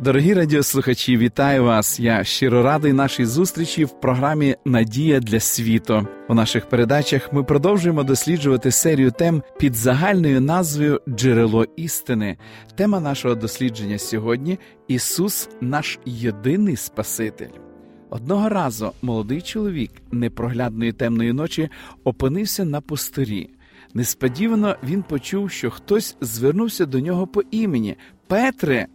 Дорогі радіослухачі, вітаю вас! Я щиро радий нашій зустрічі в програмі Надія для світу. У наших передачах ми продовжуємо досліджувати серію тем під загальною назвою Джерело істини. Тема нашого дослідження сьогодні Ісус, наш єдиний Спаситель. Одного разу молодий чоловік непроглядної темної ночі опинився на пустирі. Несподівано він почув, що хтось звернувся до нього по імені Петре.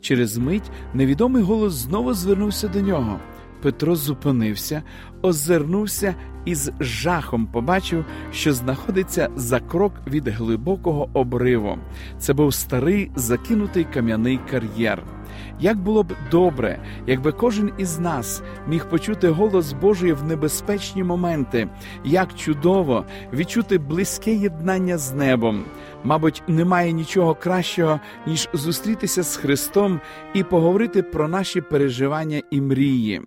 Через мить невідомий голос знову звернувся до нього. Петро зупинився, озирнувся і з жахом побачив, що знаходиться за крок від глибокого обриву. Це був старий закинутий кам'яний кар'єр. Як було б добре, якби кожен із нас міг почути голос Божий в небезпечні моменти, як чудово відчути близьке єднання з небом. Мабуть, немає нічого кращого, ніж зустрітися з Христом і поговорити про наші переживання і мрії.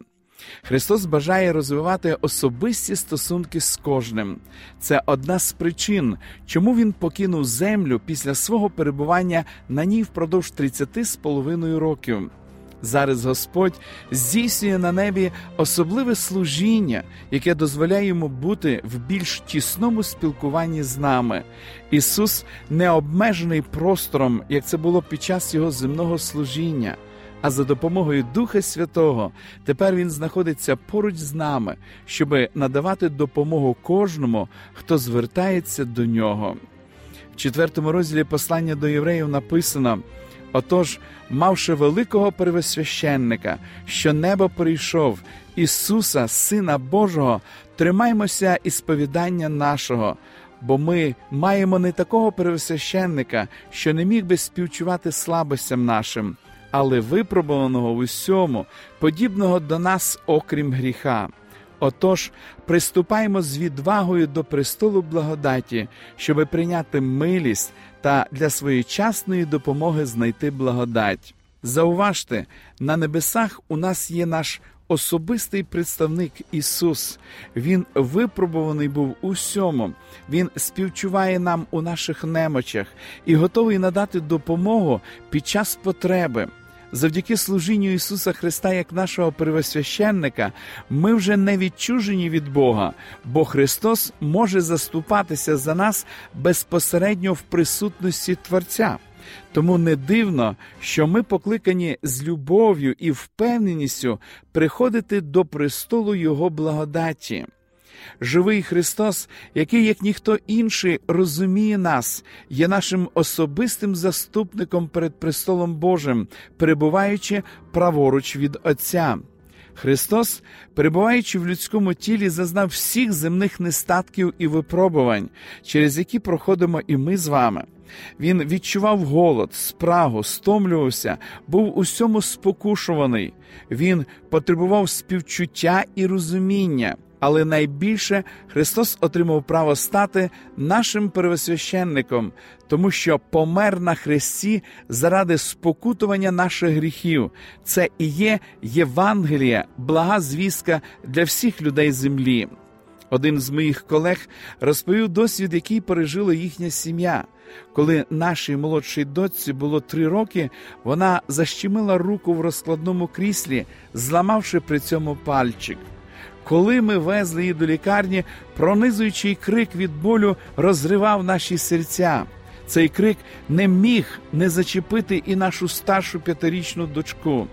Христос бажає розвивати особисті стосунки з кожним. Це одна з причин, чому Він покинув землю після свого перебування на ній впродовж 30 з половиною років. Зараз Господь здійснює на небі особливе служіння, яке дозволяє йому бути в більш тісному спілкуванні з нами. Ісус не обмежений простором, як це було під час його земного служіння. А за допомогою Духа Святого тепер Він знаходиться поруч з нами, щоб надавати допомогу кожному, хто звертається до нього. В четвертому розділі послання до євреїв написано. Отож, мавши великого первосвященника, що небо прийшов, Ісуса, Сина Божого, тримаймося і сповідання нашого, бо ми маємо не такого первосвященника, що не міг би співчувати слабостям нашим, але випробуваного в усьому, подібного до нас, окрім гріха. Отож, приступаймо з відвагою до престолу благодаті, щоби прийняти милість та для своєчасної допомоги знайти благодать. Зауважте, на небесах у нас є наш особистий представник Ісус. Він випробуваний був усьому, Він співчуває нам у наших немочах і готовий надати допомогу під час потреби. Завдяки служінню Ісуса Христа як нашого первосвященника, ми вже не відчужені від Бога, бо Христос може заступатися за нас безпосередньо в присутності Творця. Тому не дивно, що ми покликані з любов'ю і впевненістю приходити до престолу Його благодаті. Живий Христос, який, як ніхто інший, розуміє нас, є нашим особистим заступником перед престолом Божим, перебуваючи праворуч від Отця. Христос, перебуваючи в людському тілі, зазнав всіх земних нестатків і випробувань, через які проходимо і ми з вами. Він відчував голод, спрагу, стомлювався, був усьому спокушуваний. Він потребував співчуття і розуміння але найбільше Христос отримав право стати нашим первосвященником, тому що помер на хресті заради спокутування наших гріхів. Це і є Євангелія, блага звістка для всіх людей землі. Один з моїх колег розповів досвід, який пережила їхня сім'я. Коли нашій молодшій дочці було три роки, вона защемила руку в розкладному кріслі, зламавши при цьому пальчик. Коли ми везли її до лікарні, пронизуючий крик від болю розривав наші серця. Цей крик не міг не зачепити і нашу старшу п'ятирічну дочку.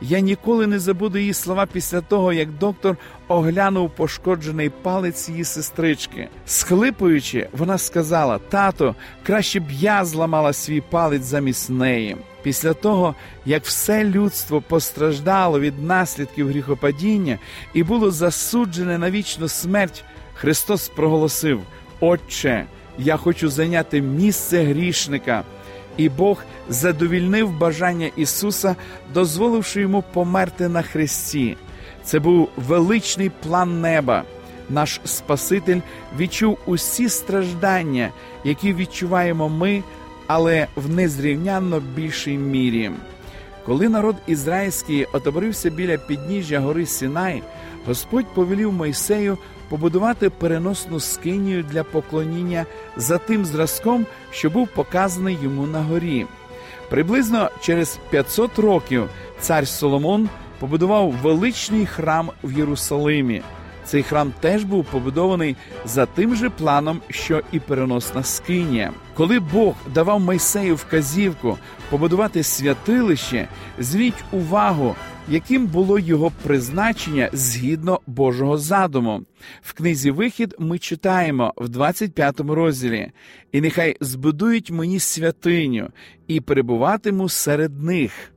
Я ніколи не забуду її слова після того, як доктор оглянув пошкоджений палець її сестрички. Схлипуючи, вона сказала: Тато, краще б я зламала свій палець замість неї. Після того, як все людство постраждало від наслідків гріхопадіння і було засуджене на вічну смерть, Христос проголосив: Отче, я хочу зайняти місце грішника. І Бог задовільнив бажання Ісуса, дозволивши йому померти на хресті. Це був величний план неба. Наш Спаситель відчув усі страждання, які відчуваємо ми, але в незрівнянно більшій мірі. Коли народ ізраїльський отоборився біля підніжжя гори Сінай, Господь повелів Мойсею побудувати переносну скинію для поклоніння за тим зразком, що був показаний йому на горі. Приблизно через 500 років цар Соломон побудував величний храм в Єрусалимі. Цей храм теж був побудований за тим же планом, що і переносна скинія. Коли Бог давав Мойсею вказівку побудувати святилище, зверніть увагу, яким було його призначення згідно Божого задуму. В книзі Вихід ми читаємо в 25 розділі: і нехай збудують мені святиню і перебуватиму серед них.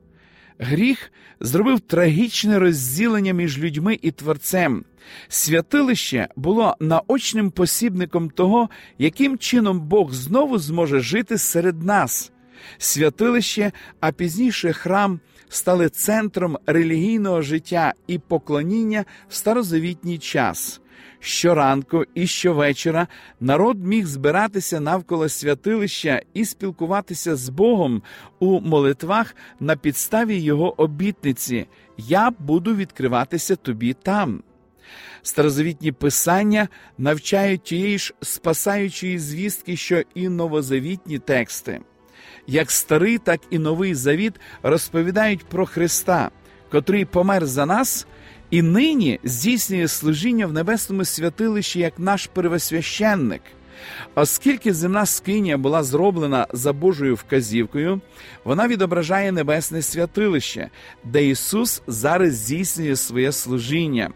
Гріх зробив трагічне розділення між людьми і творцем. Святилище було наочним посібником того, яким чином Бог знову зможе жити серед нас. Святилище, а пізніше храм стали центром релігійного життя і поклоніння в старозавітній час. Щоранку і щовечора народ міг збиратися навколо святилища і спілкуватися з Богом у молитвах на підставі його обітниці Я буду відкриватися тобі там. Старозавітні писання навчають тієї ж спасаючої звістки, що і новозавітні тексти. Як старий, так і новий завіт розповідають про Христа, котрий помер за нас і нині здійснює служіння в небесному святилищі як наш первосвященник. Оскільки земна скиня була зроблена за Божою вказівкою, вона відображає небесне святилище, де Ісус зараз здійснює своє служіння.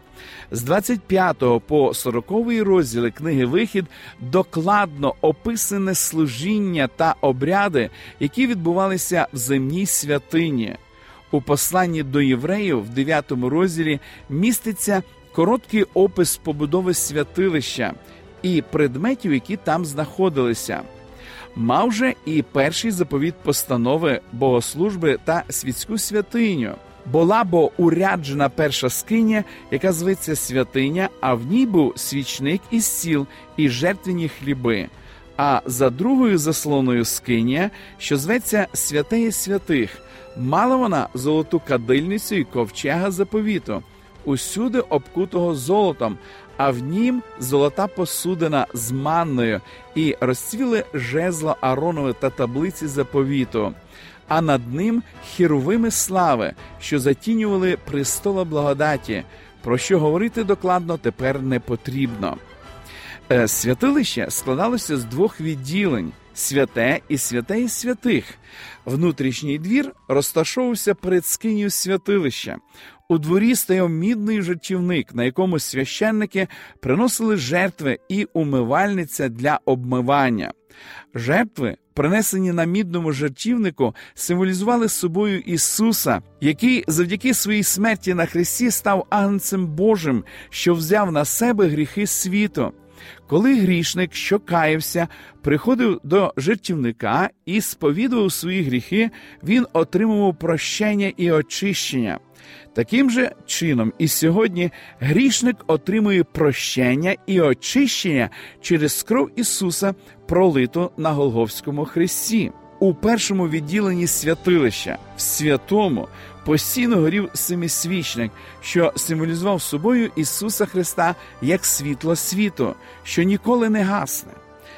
З 25 по 40 розділи книги Вихід докладно описане служіння та обряди, які відбувалися в земній святині. У посланні до євреїв в 9 розділі міститься короткий опис побудови святилища і предметів, які там знаходилися. Мав же і перший заповіт постанови богослужби та світську святиню. Була бо уряджена перша скиня, яка зветься святиня, а в ній був свічник і сіл, і жертвені хліби. А за другою заслоною скиня, що зветься святеє святих, мала вона золоту кадильницю і ковчега заповіту, усюди обкутого золотом, а в нім золота посудина з манною, і розцвіли жезло Аронове та таблиці заповіту, а над ним хіровими слави, що затінювали престола благодаті, про що говорити докладно тепер не потрібно. Е, святилище складалося з двох відділень святе і святе із святих. Внутрішній двір розташовувався перед скинію святилища. У дворі стояв мідний жертівник, на якому священники приносили жертви і умивальниця для обмивання. Жертви, принесені на мідному жертівнику, символізували собою Ісуса, який завдяки своїй смерті на Христі став агнцем Божим, що взяв на себе гріхи світу. Коли грішник, що каявся, приходив до жертівника і сповідував свої гріхи, він отримував прощення і очищення. Таким же чином, і сьогодні грішник отримує прощення і очищення через кров Ісуса, пролиту на Голговському хресті. У першому відділенні святилища, в святому, постійно горів семисвічник, що символізував собою Ісуса Христа як світло світу, що ніколи не гасне.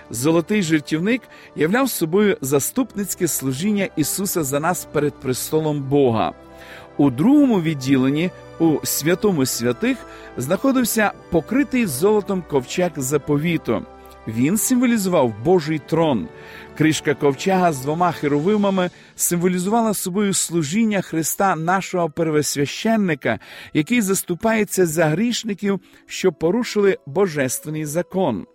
Золотий жертівник являв собою заступницьке служіння Ісуса за нас перед престолом Бога. У другому відділенні, у святому святих, знаходився покритий золотом ковчег заповіту. Він символізував Божий трон. Кришка ковчега з двома херовимами символізувала собою служіння Христа, нашого первосвященника, який заступається за грішників, що порушили божественний закон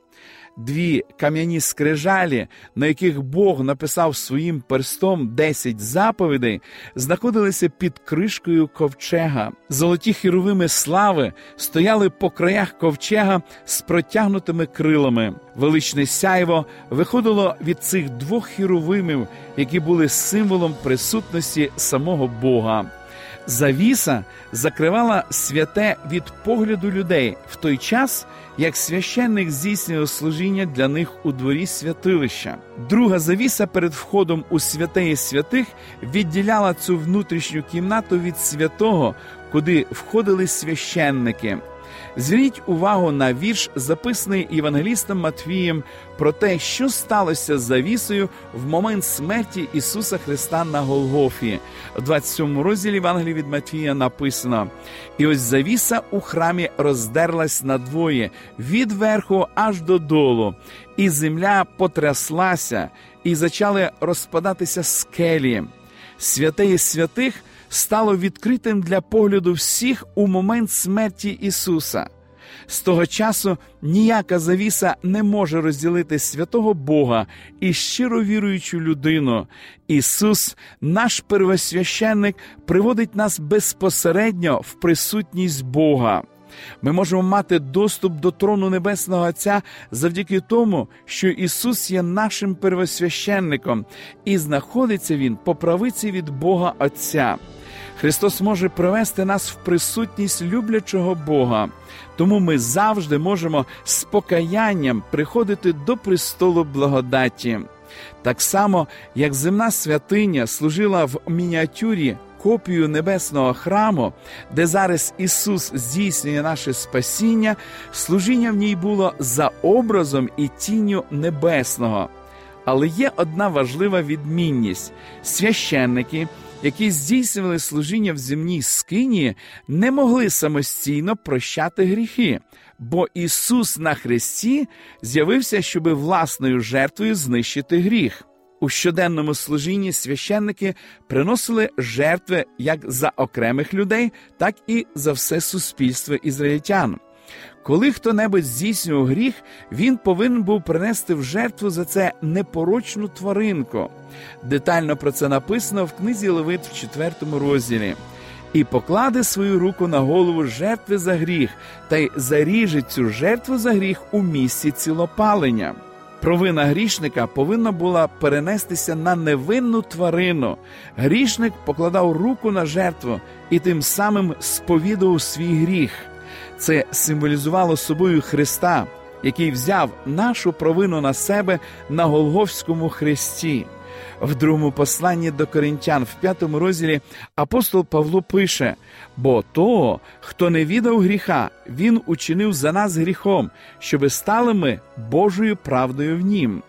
дві кам'яні скрижалі, на яких Бог написав своїм перстом десять заповідей, знаходилися під кришкою ковчега. Золоті хіровими слави стояли по краях ковчега з протягнутими крилами. Величне сяйво виходило від цих двох хіровимів, які були символом присутності самого Бога. Завіса закривала святе від погляду людей в той час, як священник здійснював служіння для них у дворі святилища. Друга завіса перед входом у святеї святих відділяла цю внутрішню кімнату від святого, куди входили священники. Зверніть увагу на вірш, записаний Євангелістом Матвієм, про те, що сталося з завісою в момент смерті Ісуса Христа на Голгофі. В 27 розділі Євангелії від Матвія написано: і ось завіса у храмі роздерлась надвоє від верху аж додолу, і земля потряслася, і зачали розпадатися скелі. Святеє святих стало відкритим для погляду всіх у момент смерті Ісуса. З того часу ніяка завіса не може розділити святого Бога і щиро віруючу людину. Ісус, наш первосвященник, приводить нас безпосередньо в присутність Бога. Ми можемо мати доступ до трону Небесного Отця завдяки тому, що Ісус є нашим первосвященником, і знаходиться Він по правиці від Бога Отця. Христос може привести нас в присутність люблячого Бога, тому ми завжди можемо з покаянням приходити до престолу благодаті. Так само, як земна святиня служила в мініатюрі копію небесного храму, де зараз Ісус здійснює наше спасіння, служіння в ній було за образом і тінню небесного. Але є одна важлива відмінність: священники які здійснювали служіння в земній скині, не могли самостійно прощати гріхи, бо Ісус на Христі з'явився, щоби власною жертвою знищити гріх. У щоденному служінні священники приносили жертви як за окремих людей, так і за все суспільство ізраїльтян. Коли хто небудь здійснював гріх, він повинен був принести в жертву за це непорочну тваринку. Детально про це написано в книзі Левит в 4 розділі. І покладе свою руку на голову жертви за гріх, та й заріже цю жертву за гріх у місці цілопалення. Провина грішника повинна була перенестися на невинну тварину. Грішник покладав руку на жертву і тим самим сповідував свій гріх. Це символізувало собою Христа, який взяв нашу провину на себе на Голговському хресті. В другому посланні до коринтян, в п'ятому розділі, апостол Павло пише: бо того, хто не віддав гріха, він учинив за нас гріхом, щоби стали ми Божою правдою в нім.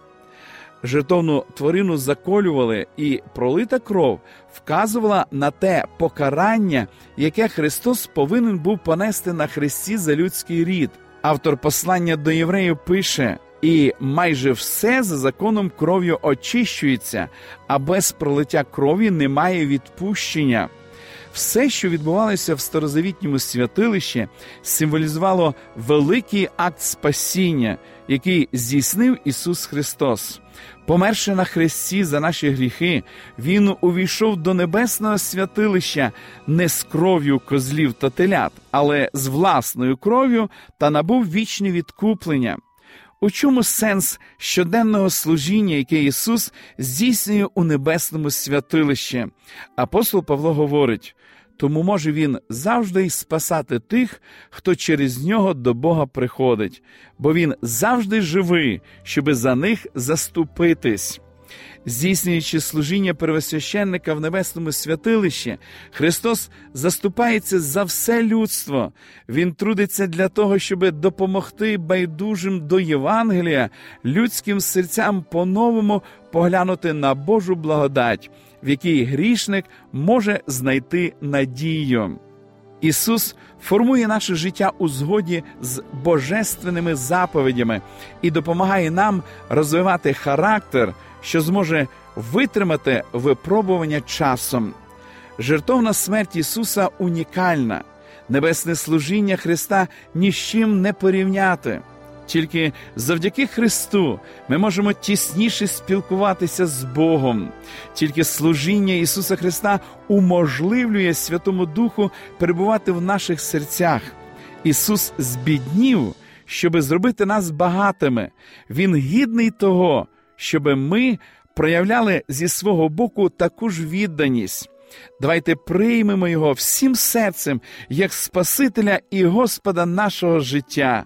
Жертовну тварину заколювали, і пролита кров вказувала на те покарання, яке Христос повинен був понести на хресті за людський рід. Автор послання до євреїв пише: і майже все за законом кров'ю очищується, а без пролиття крові немає відпущення. Все, що відбувалося в старозавітньому святилищі, символізувало великий акт спасіння, який здійснив Ісус Христос. Померши на хресті за наші гріхи, Він увійшов до небесного святилища не з кров'ю козлів та телят, але з власною кров'ю та набув вічне відкуплення. У чому сенс щоденного служіння, яке Ісус здійснює у небесному святилищі? Апостол Павло говорить: тому може Він завжди й спасати тих, хто через нього до Бога приходить, бо Він завжди живий, щоби за них заступитись. Здійснюючи служіння первосвященника в небесному святилищі, Христос заступається за все людство. Він трудиться для того, щоб допомогти байдужим до Євангелія, людським серцям по-новому поглянути на Божу благодать, в якій грішник може знайти надію. Ісус формує наше життя у згоді з божественними заповідями і допомагає нам розвивати характер що зможе витримати випробування часом. Жертовна смерть Ісуса унікальна, небесне служіння Христа ні з чим не порівняти. Тільки завдяки Христу ми можемо тісніше спілкуватися з Богом, тільки служіння Ісуса Христа уможливлює Святому Духу перебувати в наших серцях. Ісус збіднів, щоби зробити нас багатими. Він гідний того, щоб ми проявляли зі свого боку таку ж відданість. Давайте приймемо Його всім серцем як Спасителя і Господа нашого життя.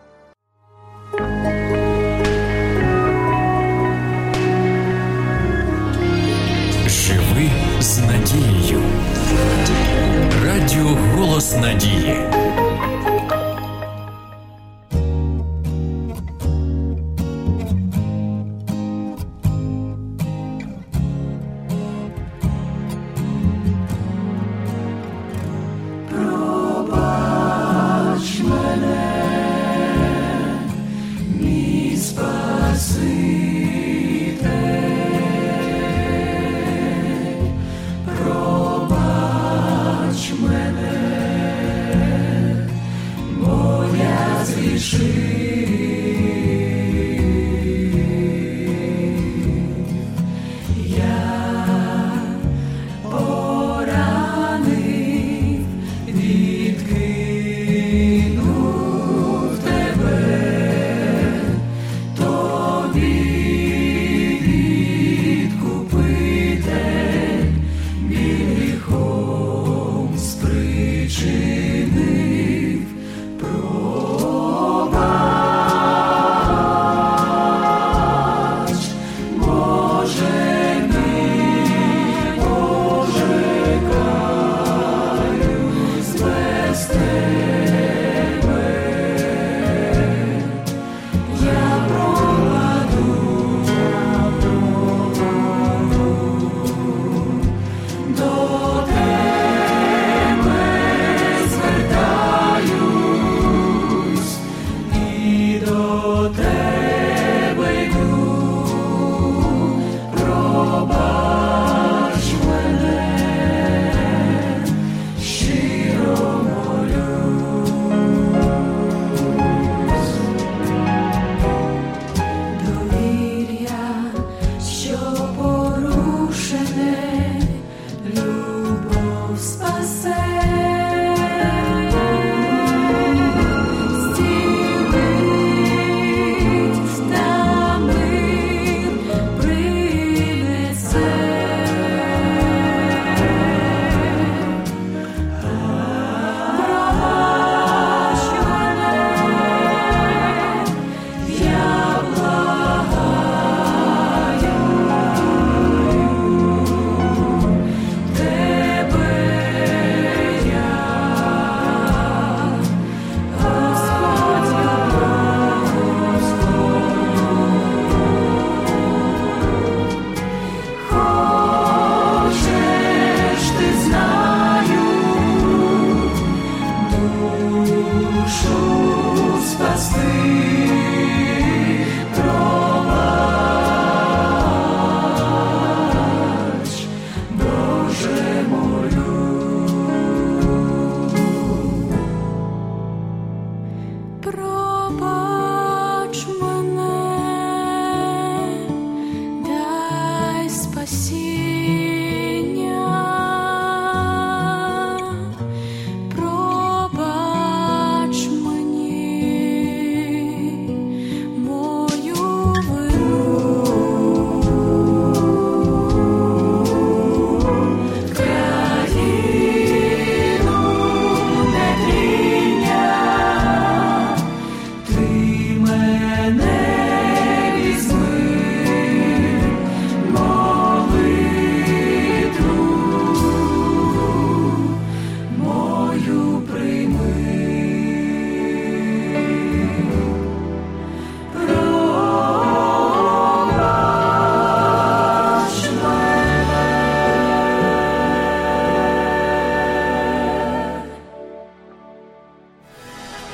Голос Надії.